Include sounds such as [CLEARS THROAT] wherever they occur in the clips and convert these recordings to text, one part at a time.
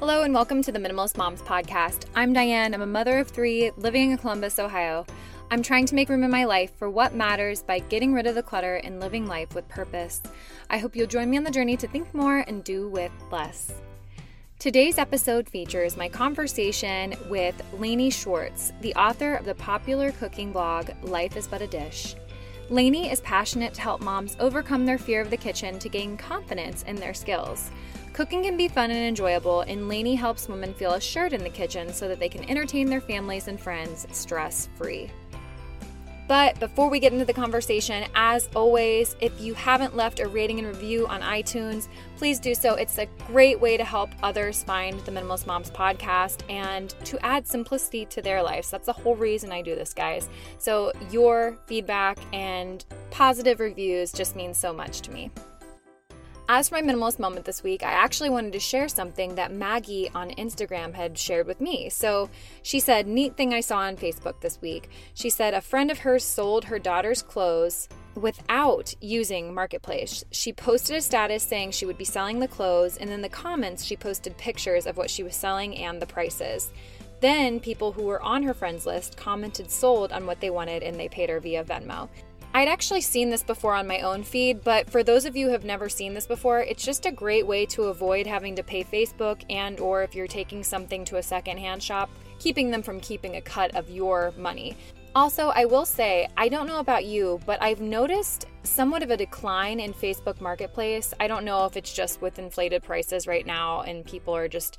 Hello, and welcome to the Minimalist Moms Podcast. I'm Diane. I'm a mother of three living in Columbus, Ohio. I'm trying to make room in my life for what matters by getting rid of the clutter and living life with purpose. I hope you'll join me on the journey to think more and do with less. Today's episode features my conversation with Laney Schwartz, the author of the popular cooking blog Life is But a Dish. Laney is passionate to help moms overcome their fear of the kitchen to gain confidence in their skills. Cooking can be fun and enjoyable, and Laney helps women feel assured in the kitchen so that they can entertain their families and friends stress free. But before we get into the conversation, as always, if you haven't left a rating and review on iTunes, please do so. It's a great way to help others find the Minimalist Moms podcast and to add simplicity to their lives. That's the whole reason I do this, guys. So, your feedback and positive reviews just mean so much to me. As for my minimalist moment this week, I actually wanted to share something that Maggie on Instagram had shared with me. So she said, Neat thing I saw on Facebook this week. She said a friend of hers sold her daughter's clothes without using Marketplace. She posted a status saying she would be selling the clothes, and in the comments, she posted pictures of what she was selling and the prices. Then people who were on her friends list commented sold on what they wanted and they paid her via Venmo. I'd actually seen this before on my own feed, but for those of you who have never seen this before, it's just a great way to avoid having to pay Facebook and or if you're taking something to a secondhand shop, keeping them from keeping a cut of your money. Also, I will say, I don't know about you, but I've noticed somewhat of a decline in Facebook Marketplace. I don't know if it's just with inflated prices right now and people are just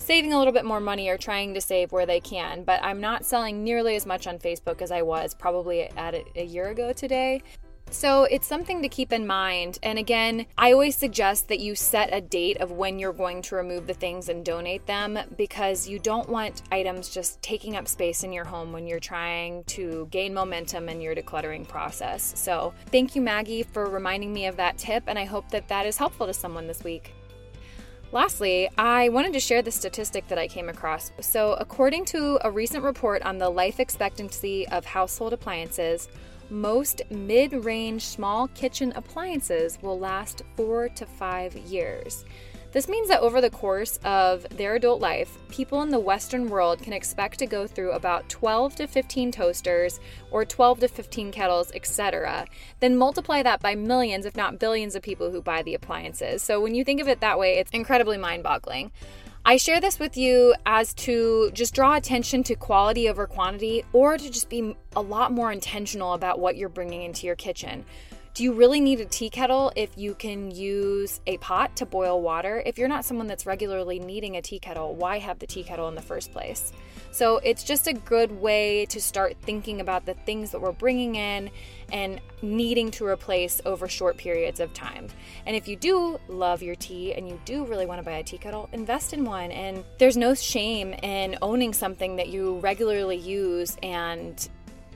saving a little bit more money or trying to save where they can, but I'm not selling nearly as much on Facebook as I was probably at a year ago today. So it's something to keep in mind. And again, I always suggest that you set a date of when you're going to remove the things and donate them because you don't want items just taking up space in your home when you're trying to gain momentum in your decluttering process. So thank you, Maggie, for reminding me of that tip. And I hope that that is helpful to someone this week. Lastly, I wanted to share the statistic that I came across. So, according to a recent report on the life expectancy of household appliances, most mid range small kitchen appliances will last four to five years. This means that over the course of their adult life, people in the Western world can expect to go through about 12 to 15 toasters or 12 to 15 kettles, etc. Then multiply that by millions, if not billions, of people who buy the appliances. So when you think of it that way, it's incredibly mind boggling. I share this with you as to just draw attention to quality over quantity or to just be a lot more intentional about what you're bringing into your kitchen. Do you really need a tea kettle if you can use a pot to boil water? If you're not someone that's regularly needing a tea kettle, why have the tea kettle in the first place? So it's just a good way to start thinking about the things that we're bringing in and needing to replace over short periods of time. And if you do love your tea and you do really want to buy a tea kettle, invest in one. And there's no shame in owning something that you regularly use and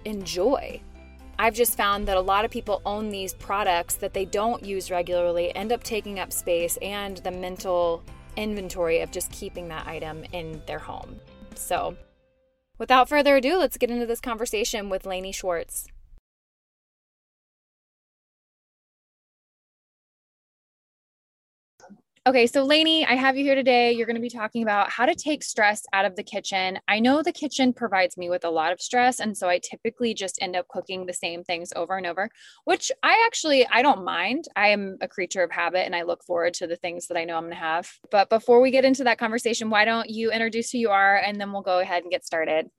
enjoy. I've just found that a lot of people own these products that they don't use regularly, end up taking up space and the mental inventory of just keeping that item in their home. So, without further ado, let's get into this conversation with Laney Schwartz. Okay, so Laney, I have you here today. You're going to be talking about how to take stress out of the kitchen. I know the kitchen provides me with a lot of stress, and so I typically just end up cooking the same things over and over, which I actually I don't mind. I am a creature of habit and I look forward to the things that I know I'm going to have. But before we get into that conversation, why don't you introduce who you are and then we'll go ahead and get started.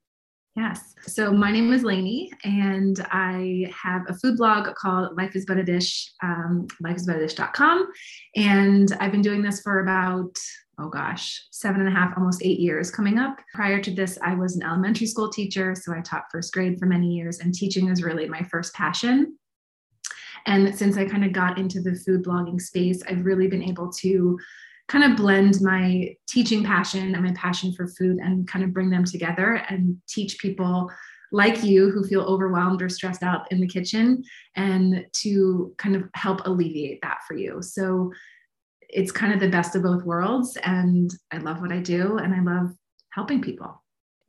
Yes. So my name is Laney, and I have a food blog called Life is But a Dish, um, lifeisbutadish.com. And I've been doing this for about, oh gosh, seven and a half, almost eight years coming up. Prior to this, I was an elementary school teacher. So I taught first grade for many years, and teaching is really my first passion. And since I kind of got into the food blogging space, I've really been able to kind of blend my teaching passion and my passion for food and kind of bring them together and teach people like you who feel overwhelmed or stressed out in the kitchen and to kind of help alleviate that for you. So it's kind of the best of both worlds. And I love what I do and I love helping people.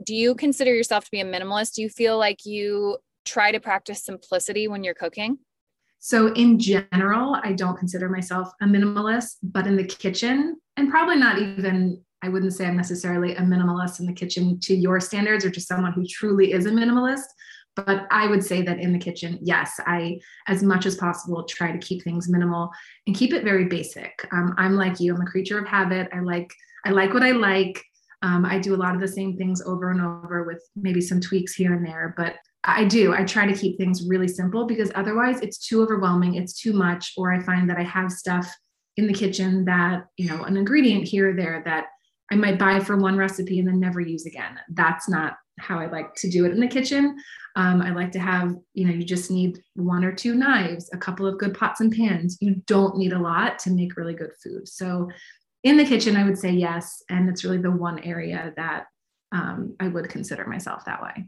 Do you consider yourself to be a minimalist? Do you feel like you try to practice simplicity when you're cooking? So, in general, I don't consider myself a minimalist, but in the kitchen, and probably not even I wouldn't say I'm necessarily a minimalist in the kitchen to your standards or to someone who truly is a minimalist. But I would say that in the kitchen, yes, I, as much as possible, try to keep things minimal and keep it very basic. Um, I'm like you, I'm a creature of habit. I like, I like what I like. Um, I do a lot of the same things over and over with maybe some tweaks here and there, but I do. I try to keep things really simple because otherwise it's too overwhelming, it's too much, or I find that I have stuff in the kitchen that, you know, an ingredient here or there that I might buy for one recipe and then never use again. That's not how I like to do it in the kitchen. Um, I like to have, you know, you just need one or two knives, a couple of good pots and pans. You don't need a lot to make really good food. So, in the kitchen, I would say yes. And it's really the one area that um, I would consider myself that way.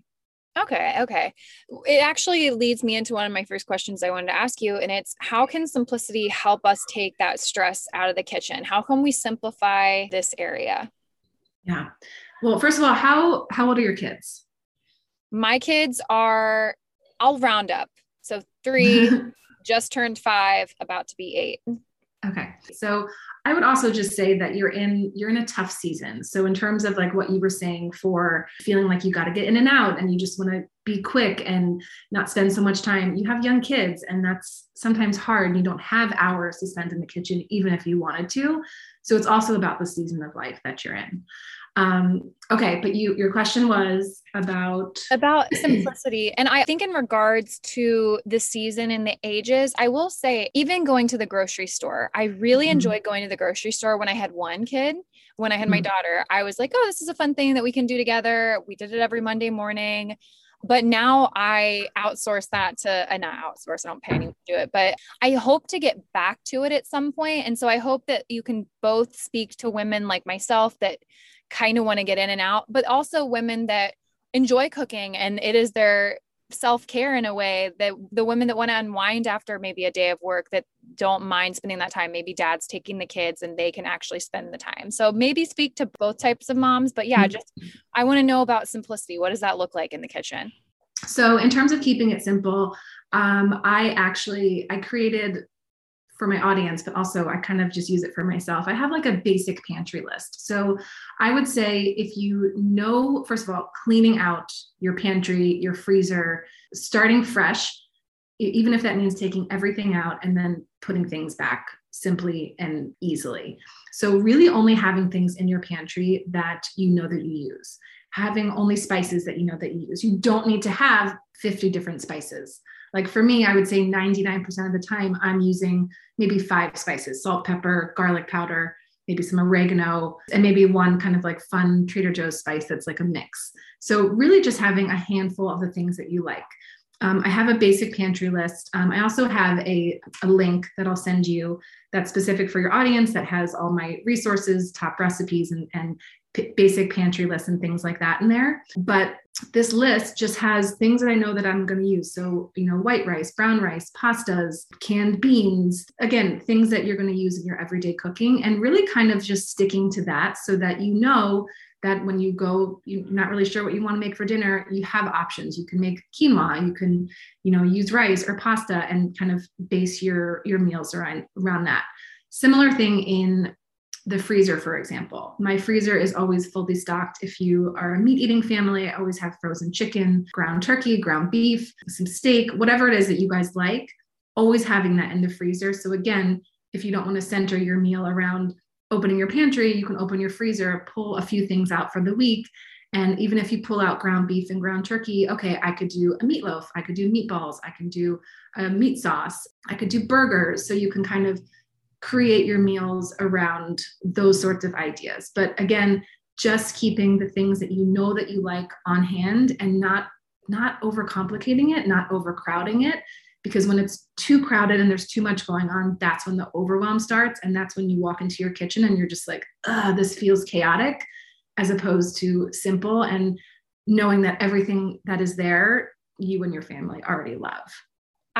Okay, okay. It actually leads me into one of my first questions I wanted to ask you, and it's how can simplicity help us take that stress out of the kitchen? How can we simplify this area? Yeah. Well, first of all, how how old are your kids? My kids are I'll round up. So 3 [LAUGHS] just turned 5, about to be 8. So I would also just say that you're in you're in a tough season. So in terms of like what you were saying for feeling like you got to get in and out and you just want to be quick and not spend so much time. You have young kids and that's sometimes hard. You don't have hours to spend in the kitchen even if you wanted to. So it's also about the season of life that you're in. Um, okay, but you your question was about about [CLEARS THROAT] simplicity, and I think in regards to the season and the ages, I will say even going to the grocery store, I really mm-hmm. enjoyed going to the grocery store when I had one kid. When I had mm-hmm. my daughter, I was like, oh, this is a fun thing that we can do together. We did it every Monday morning but now I outsource that to and not outsource, I don't pay anyone to do it, but I hope to get back to it at some point. And so I hope that you can both speak to women like myself that kind of want to get in and out, but also women that enjoy cooking and it is their self-care in a way that the women that want to unwind after maybe a day of work that don't mind spending that time. Maybe dad's taking the kids and they can actually spend the time. So maybe speak to both types of moms but yeah just i want to know about simplicity. What does that look like in the kitchen? So in terms of keeping it simple um, i actually i created for my audience, but also I kind of just use it for myself. I have like a basic pantry list. So I would say if you know, first of all, cleaning out your pantry, your freezer, starting fresh, even if that means taking everything out and then putting things back simply and easily. So, really only having things in your pantry that you know that you use, having only spices that you know that you use. You don't need to have 50 different spices. Like for me, I would say 99% of the time I'm using maybe five spices salt, pepper, garlic powder, maybe some oregano, and maybe one kind of like fun Trader Joe's spice that's like a mix. So, really just having a handful of the things that you like. Um, I have a basic pantry list. Um, I also have a, a link that I'll send you that's specific for your audience that has all my resources, top recipes, and, and p- basic pantry lists and things like that in there. But this list just has things that I know that I'm going to use. So, you know, white rice, brown rice, pastas, canned beans, again, things that you're going to use in your everyday cooking, and really kind of just sticking to that so that you know that when you go you're not really sure what you want to make for dinner you have options. You can make quinoa you can you know use rice or pasta and kind of base your your meals around around that. Similar thing in the freezer for example my freezer is always fully stocked if you are a meat eating family i always have frozen chicken ground turkey ground beef some steak whatever it is that you guys like always having that in the freezer so again if you don't want to center your meal around opening your pantry, you can open your freezer, pull a few things out for the week. And even if you pull out ground beef and ground turkey, okay, I could do a meatloaf, I could do meatballs, I can do a meat sauce, I could do burgers. So you can kind of create your meals around those sorts of ideas. But again, just keeping the things that you know that you like on hand and not not overcomplicating it, not overcrowding it, because when it's too crowded and there's too much going on that's when the overwhelm starts and that's when you walk into your kitchen and you're just like this feels chaotic as opposed to simple and knowing that everything that is there you and your family already love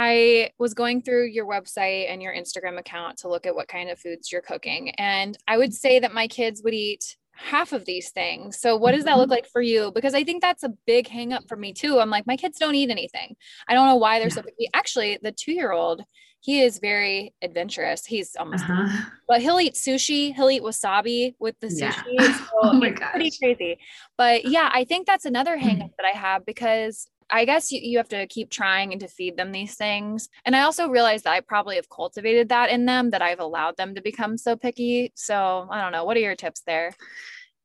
I was going through your website and your Instagram account to look at what kind of foods you're cooking. And I would say that my kids would eat half of these things. So what does that look mm-hmm. like for you? Because I think that's a big hang up for me too. I'm like, my kids don't eat anything. I don't know why they're yeah. so picky. Actually, the two year old, he is very adventurous. He's almost, uh-huh. but he'll eat sushi. He'll eat wasabi with the sushi. Yeah. So [LAUGHS] oh my god, pretty crazy. But yeah, I think that's another hang up that I have because I guess you, you have to keep trying and to feed them these things. And I also realized that I probably have cultivated that in them that I've allowed them to become so picky. So I don't know. What are your tips there?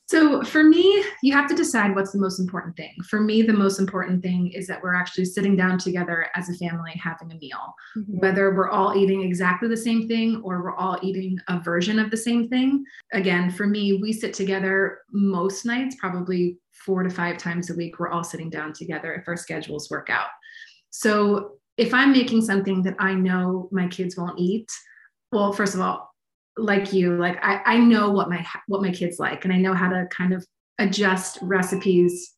So for me, you have to decide what's the most important thing. For me, the most important thing is that we're actually sitting down together as a family having a meal. Mm-hmm. Whether we're all eating exactly the same thing or we're all eating a version of the same thing. Again, for me, we sit together most nights, probably four to five times a week. We're all sitting down together if our schedules work out. So if I'm making something that I know my kids won't eat, well, first of all, like you like I, I know what my what my kids like and i know how to kind of adjust recipes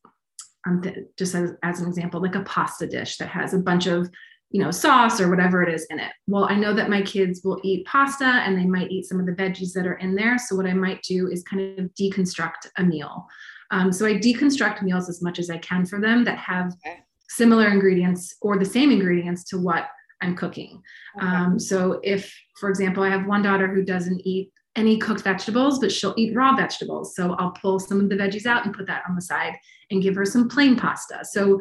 um, th- just as, as an example like a pasta dish that has a bunch of you know sauce or whatever it is in it well i know that my kids will eat pasta and they might eat some of the veggies that are in there so what i might do is kind of deconstruct a meal um, so i deconstruct meals as much as i can for them that have similar ingredients or the same ingredients to what I'm cooking. Okay. Um, so if, for example, I have one daughter who doesn't eat any cooked vegetables, but she'll eat raw vegetables. So I'll pull some of the veggies out and put that on the side and give her some plain pasta. So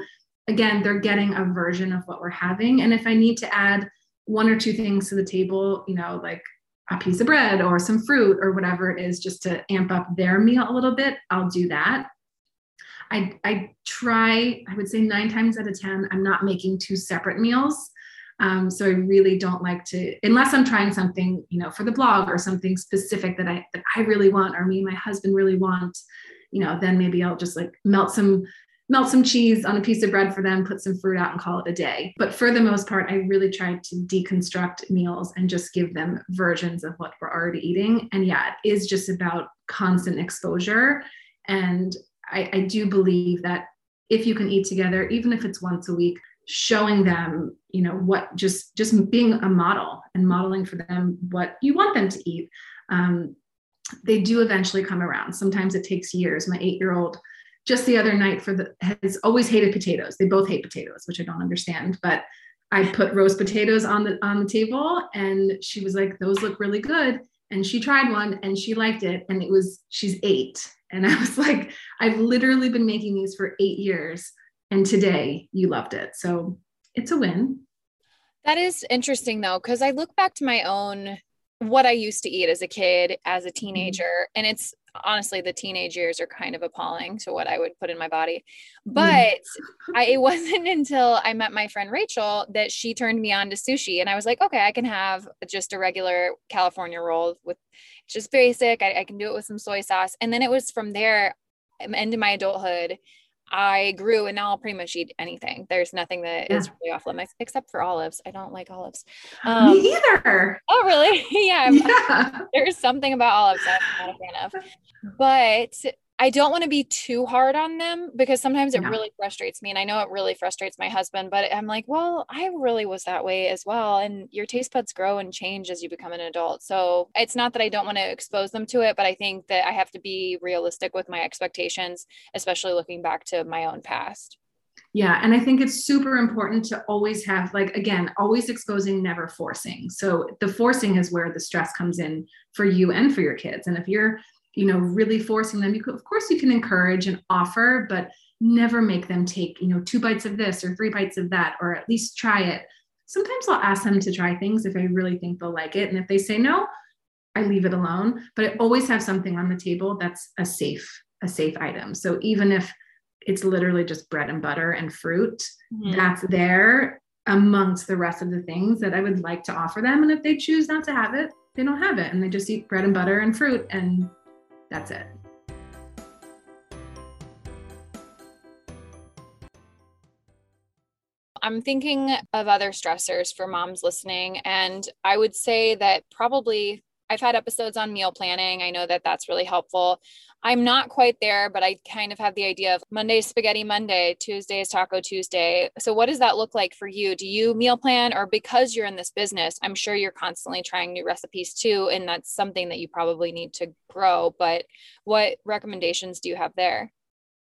again, they're getting a version of what we're having. And if I need to add one or two things to the table, you know, like a piece of bread or some fruit or whatever it is, just to amp up their meal a little bit, I'll do that. I, I try, I would say nine times out of 10, I'm not making two separate meals. Um, so I really don't like to, unless I'm trying something, you know, for the blog or something specific that I that I really want, or me and my husband really want, you know, then maybe I'll just like melt some melt some cheese on a piece of bread for them, put some fruit out and call it a day. But for the most part, I really try to deconstruct meals and just give them versions of what we're already eating. And yeah, it is just about constant exposure. And I, I do believe that if you can eat together, even if it's once a week, showing them you know what just just being a model and modeling for them what you want them to eat. Um, they do eventually come around. Sometimes it takes years. My eight year old just the other night for the has always hated potatoes. They both hate potatoes which i don't understand but i put roast potatoes on the on the table and she was like those look really good. And she tried one and she liked it and it was she's eight. And i was [LAUGHS] like i've literally been making these for eight years and today you loved it. So it's a win. That is interesting though, because I look back to my own what I used to eat as a kid, as a mm-hmm. teenager, mm-hmm. and it's honestly the teenage years are kind of appalling to what I would put in my body. Mm. But mm-hmm. I, it [LAUGHS] wasn't until I met my friend Rachel that she turned me on to sushi, and I was like, okay, I can have just a regular California roll with just basic. I, I can do it with some soy sauce, and then it was from there into my adulthood I grew and now I'll pretty much eat anything. There's nothing that yeah. is really off limits except for olives. I don't like olives. Um, Me either. Oh, really? [LAUGHS] yeah, yeah. [LAUGHS] There's something about olives I'm not a fan of. [LAUGHS] But I don't want to be too hard on them because sometimes it really frustrates me. And I know it really frustrates my husband, but I'm like, well, I really was that way as well. And your taste buds grow and change as you become an adult. So it's not that I don't want to expose them to it, but I think that I have to be realistic with my expectations, especially looking back to my own past. Yeah. And I think it's super important to always have, like, again, always exposing, never forcing. So the forcing is where the stress comes in for you and for your kids. And if you're you know really forcing them you could of course you can encourage and offer but never make them take you know two bites of this or three bites of that or at least try it. Sometimes i'll ask them to try things if i really think they'll like it and if they say no i leave it alone. But i always have something on the table that's a safe a safe item. So even if it's literally just bread and butter and fruit mm-hmm. that's there amongst the rest of the things that i would like to offer them. And if they choose not to have it they don't have it and they just eat bread and butter and fruit and that's it. I'm thinking of other stressors for moms listening. And I would say that probably I've had episodes on meal planning. I know that that's really helpful. I'm not quite there, but I kind of have the idea of Monday spaghetti Monday, Tuesday is taco Tuesday. So what does that look like for you? Do you meal plan or because you're in this business, I'm sure you're constantly trying new recipes too and that's something that you probably need to grow, but what recommendations do you have there?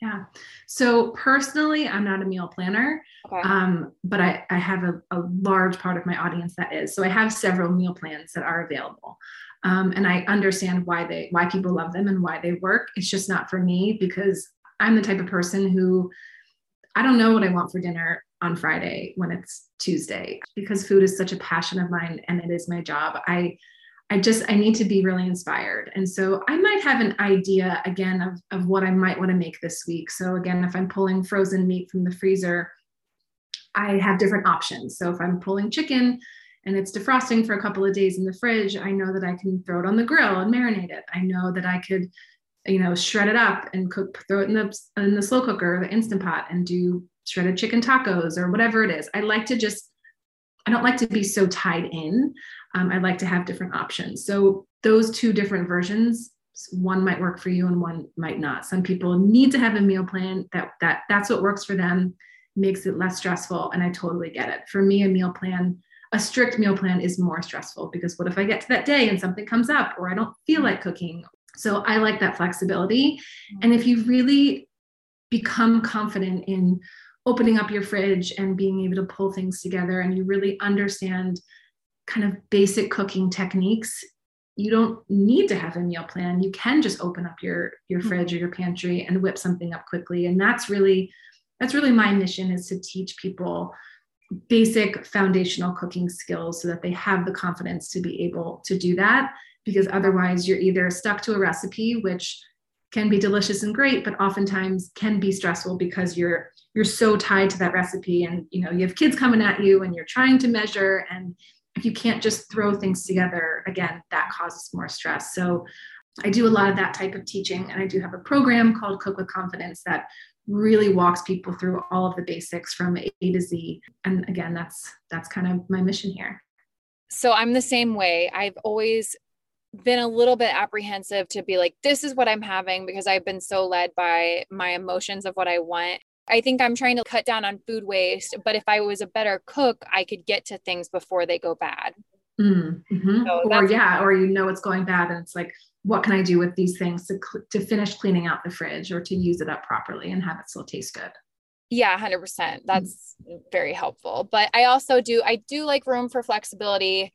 Yeah. So personally, I'm not a meal planner, okay. um, but I, I have a, a large part of my audience that is. So I have several meal plans that are available. Um, and I understand why they why people love them and why they work. It's just not for me because I'm the type of person who I don't know what I want for dinner on Friday when it's Tuesday because food is such a passion of mine and it is my job. I I just I need to be really inspired. And so I might have an idea again of, of what I might want to make this week. So again, if I'm pulling frozen meat from the freezer, I have different options. So if I'm pulling chicken and it's defrosting for a couple of days in the fridge, I know that I can throw it on the grill and marinate it. I know that I could, you know, shred it up and cook, throw it in the in the slow cooker, the instant pot, and do shredded chicken tacos or whatever it is. I like to just I don't like to be so tied in. Um, I like to have different options. So those two different versions, one might work for you and one might not. Some people need to have a meal plan that that that's what works for them, makes it less stressful, and I totally get it. For me, a meal plan, a strict meal plan is more stressful because what if I get to that day and something comes up or I don't feel like cooking? So I like that flexibility. And if you really become confident in opening up your fridge and being able to pull things together and you really understand kind of basic cooking techniques you don't need to have a meal plan. You can just open up your your mm-hmm. fridge or your pantry and whip something up quickly. And that's really that's really my mission is to teach people basic foundational cooking skills so that they have the confidence to be able to do that because otherwise you're either stuck to a recipe which can be delicious and great but oftentimes can be stressful because you're you're so tied to that recipe. And you know you have kids coming at you and you're trying to measure and you can't just throw things together again that causes more stress. So i do a lot of that type of teaching and i do have a program called cook with confidence that really walks people through all of the basics from a to z. And again that's that's kind of my mission here. So i'm the same way. I've always been a little bit apprehensive to be like this is what i'm having because i've been so led by my emotions of what i want I think I'm trying to cut down on food waste, but if I was a better cook, I could get to things before they go bad. Mm-hmm. So or yeah, or you know it's going bad, and it's like, what can I do with these things to to finish cleaning out the fridge or to use it up properly and have it still taste good? Yeah, hundred percent. That's mm-hmm. very helpful. But I also do I do like room for flexibility.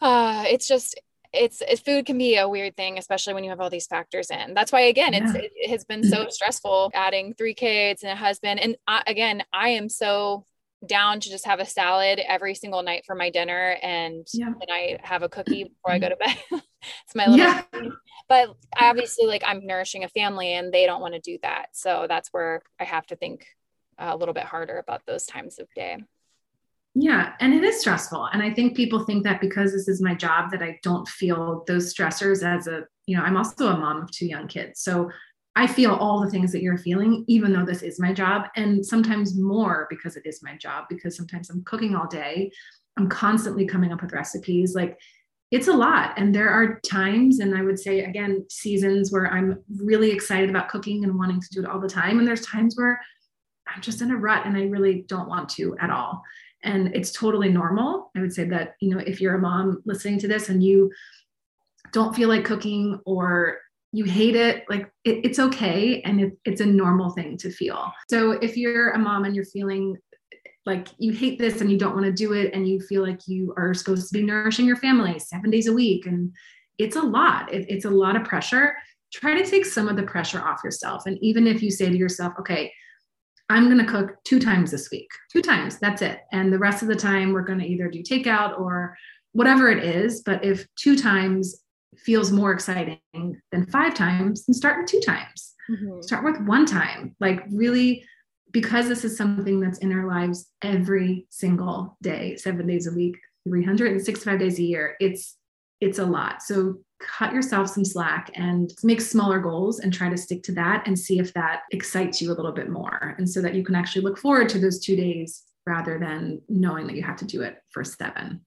Uh, it's just it's, it's food can be a weird thing especially when you have all these factors in that's why again yeah. it's it has been mm-hmm. so stressful adding three kids and a husband and I, again i am so down to just have a salad every single night for my dinner and yeah. then I have a cookie before I go to bed. [LAUGHS] it's my little yeah. but obviously like I'm nourishing a family and they don't want to do that. So that's where I have to think a little bit harder about those times of day. Yeah, and it is stressful. And I think people think that because this is my job that I don't feel those stressors as a, you know, I'm also a mom of two young kids. So I feel all the things that you're feeling, even though this is my job, and sometimes more because it is my job, because sometimes I'm cooking all day. I'm constantly coming up with recipes. Like it's a lot. And there are times, and I would say again, seasons where I'm really excited about cooking and wanting to do it all the time. And there's times where I'm just in a rut and I really don't want to at all and it's totally normal. I would say that you know if you're a mom listening to this and you don't feel like cooking or you hate it like it, it's okay. And it, it's a normal thing to feel. So if you're a mom and you're feeling like you hate this and you don't want to do it and you feel like you are supposed to be nourishing your family seven days a week and it's a lot. It, it's a lot of pressure. Try to take some of the pressure off yourself. And even if you say to yourself okay I'm going to cook two times this week, two times, that's it. And the rest of the time, we're going to either do takeout or whatever it is. But if two times feels more exciting than five times, then start with two times. Mm-hmm. Start with one time. Like, really, because this is something that's in our lives every single day, seven days a week, 365 days a year, it's it's a lot. So cut yourself some slack and make smaller goals and try to stick to that and see if that excites you a little bit more. And so that you can actually look forward to those two days rather than knowing that you have to do it for seven.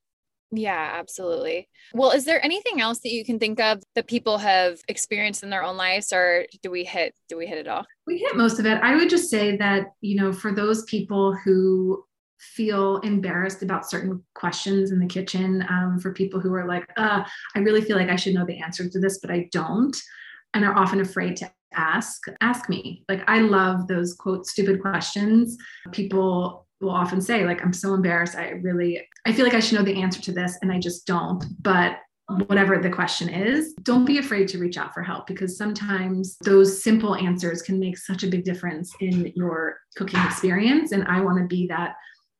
Yeah, absolutely. Well, is there anything else that you can think of that people have experienced in their own lives or do we hit do we hit it all? We hit most of it. I would just say that, you know, for those people who feel embarrassed about certain questions in the kitchen, um, for people who are like, uh, I really feel like I should know the answer to this, but I don't, and are often afraid to ask, ask me. Like, I love those quote, stupid questions. People will often say, like, I'm so embarrassed. I really, I feel like I should know the answer to this, and I just don't. But whatever the question is, don't be afraid to reach out for help because sometimes those simple answers can make such a big difference in your cooking experience. And I want to be that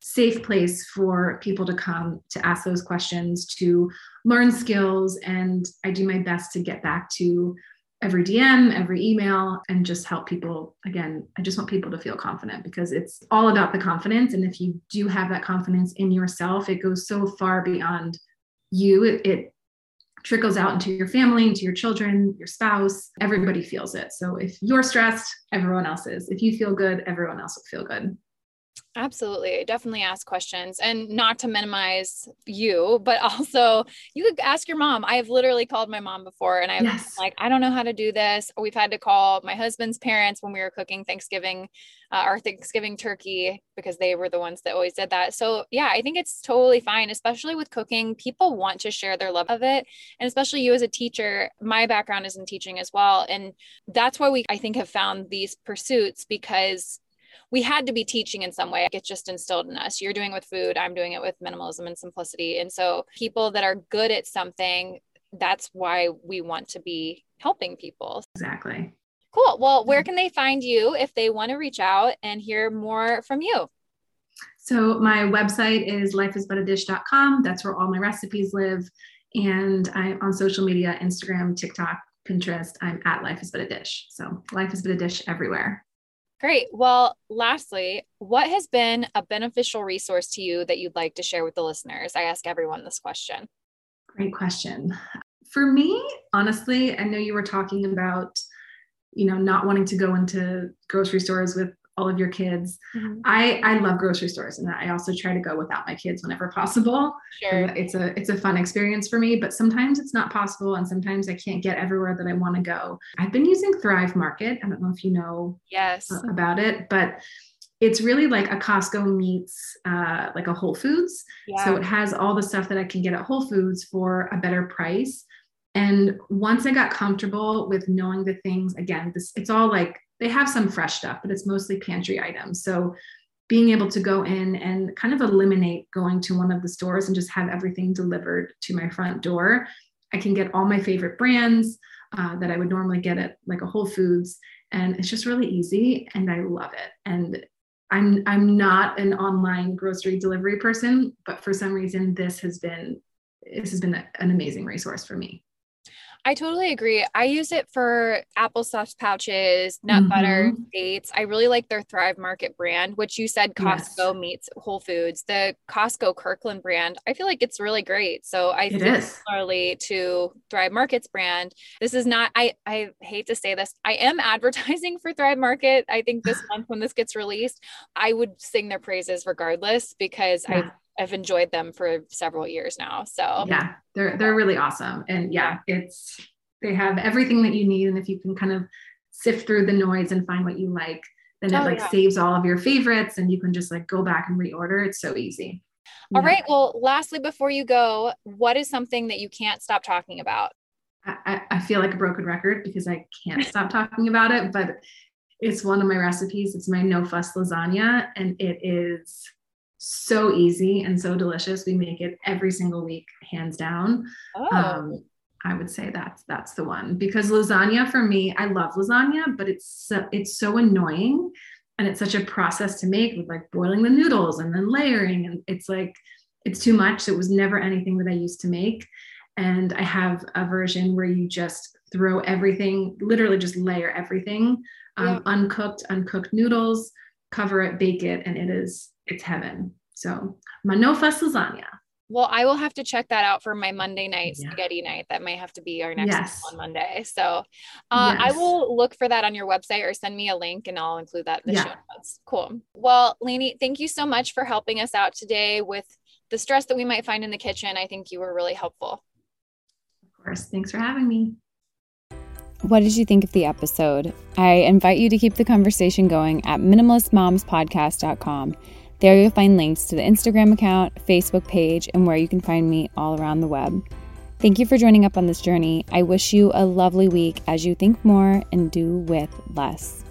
safe place for people to come to ask those questions, to learn skills. And I do my best to get back to every DM, every email, and just help people. Again, I just want people to feel confident because it's all about the confidence. And if you do have that confidence in yourself, it goes so far beyond you. It, it trickles out into your family, into your children, your spouse. Everybody feels it. So if you're stressed, everyone else is. If you feel good, everyone else will feel good. Absolutely. Definitely ask questions and not to minimize you, but [LAUGHS] also you could ask your mom. I have literally called my mom before and I'm yes. like, I don't know how to do this. We've had to call my husband's parents when we were cooking Thanksgiving, uh, our Thanksgiving turkey, because they were the ones that always did that. So, yeah, I think it's totally fine, especially with cooking. People want to share their love of it. And especially you as a teacher, my background is in teaching as well. And that's why we, I think, have found these pursuits because we had to be teaching in some way. It's just instilled in us. You're doing with food, I'm doing it with minimalism and simplicity. And so people that are good at something, that's why we want to be helping people. Exactly. Cool. Well, where can they find you if they want to reach out and hear more from you? So my website is lifeisbutadish.com. That's where all my recipes live. And I'm on social media, Instagram, TikTok, Pinterest. I'm at Life is But a Dish. So Life is But a Dish everywhere. Great. Well, lastly, what has been a beneficial resource to you that you'd like to share with the listeners? I ask everyone this question. Great question. For me, honestly, I know you were talking about, you know, not wanting to go into grocery stores with all of your kids. Mm-hmm. I I love grocery stores and I also try to go without my kids whenever [LAUGHS] possible. Sure. It's a it's a fun experience for me, but sometimes it's not possible and sometimes I can't get everywhere that I want to go. I've been using Thrive Market. I don't know if you know yes about it, but it's really like a Costco meets uh, like a Whole Foods. Yeah. So it has all the stuff that I can get at Whole Foods for a better price. And once I got comfortable with knowing the things, again, this it's all like they have some fresh stuff, but it's mostly pantry items. So being able to go in and kind of eliminate going to one of the stores and just have everything delivered to my front door. I can get all my favorite brands uh, that I would normally get at like a Whole Foods, and it's just really easy, and I love it. And I'm I'm not an online grocery delivery person, but for some reason this has been this has been an amazing resource for me. I totally agree. I use it for applesauce pouches, nut mm-hmm. butter, dates. I really like their Thrive Market brand, which you said Costco yes. meets Whole Foods. The Costco Kirkland brand, I feel like it's really great. So I it is. similarly to Thrive Market's brand. This is not, I, I hate to say this, I am [LAUGHS] advertising for Thrive Market. I think this [SIGHS] month when this gets released, I would sing their praises regardless because yeah. I've I've enjoyed them for several years now. So yeah, they're they're really awesome. And yeah, it's they have everything that you need. And if you can kind of sift through the noise and find what you like, then it oh, like yeah. saves all of your favorites and you can just like go back and reorder. It's so easy. All yeah. right. Well, lastly, before you go, what is something that you can't stop talking about? I, I feel like a broken record because I can't [LAUGHS] stop talking about it, but it's one of my recipes. It's my no fuss lasagna, and it is so easy and so delicious. We make it every single week, hands down. Oh. Um, I would say that's that's the one because lasagna for me, I love lasagna, but it's so, it's so annoying and it's such a process to make with like boiling the noodles and then layering and it's like it's too much. It was never anything that I used to make. And I have a version where you just throw everything, literally just layer everything, um, yeah. uncooked, uncooked noodles, cover it, bake it, and it is it's heaven. So my no lasagna. Well, I will have to check that out for my Monday night yeah. spaghetti night. That might have to be our next yes. on Monday. So uh, yes. I will look for that on your website or send me a link and I'll include that in the yeah. show notes. Cool. Well, Laney, thank you so much for helping us out today with the stress that we might find in the kitchen, I think you were really helpful. Of course. Thanks for having me. What did you think of the episode? I invite you to keep the conversation going at minimalistmomspodcast.com. There you'll find links to the Instagram account, Facebook page, and where you can find me all around the web. Thank you for joining up on this journey. I wish you a lovely week as you think more and do with less.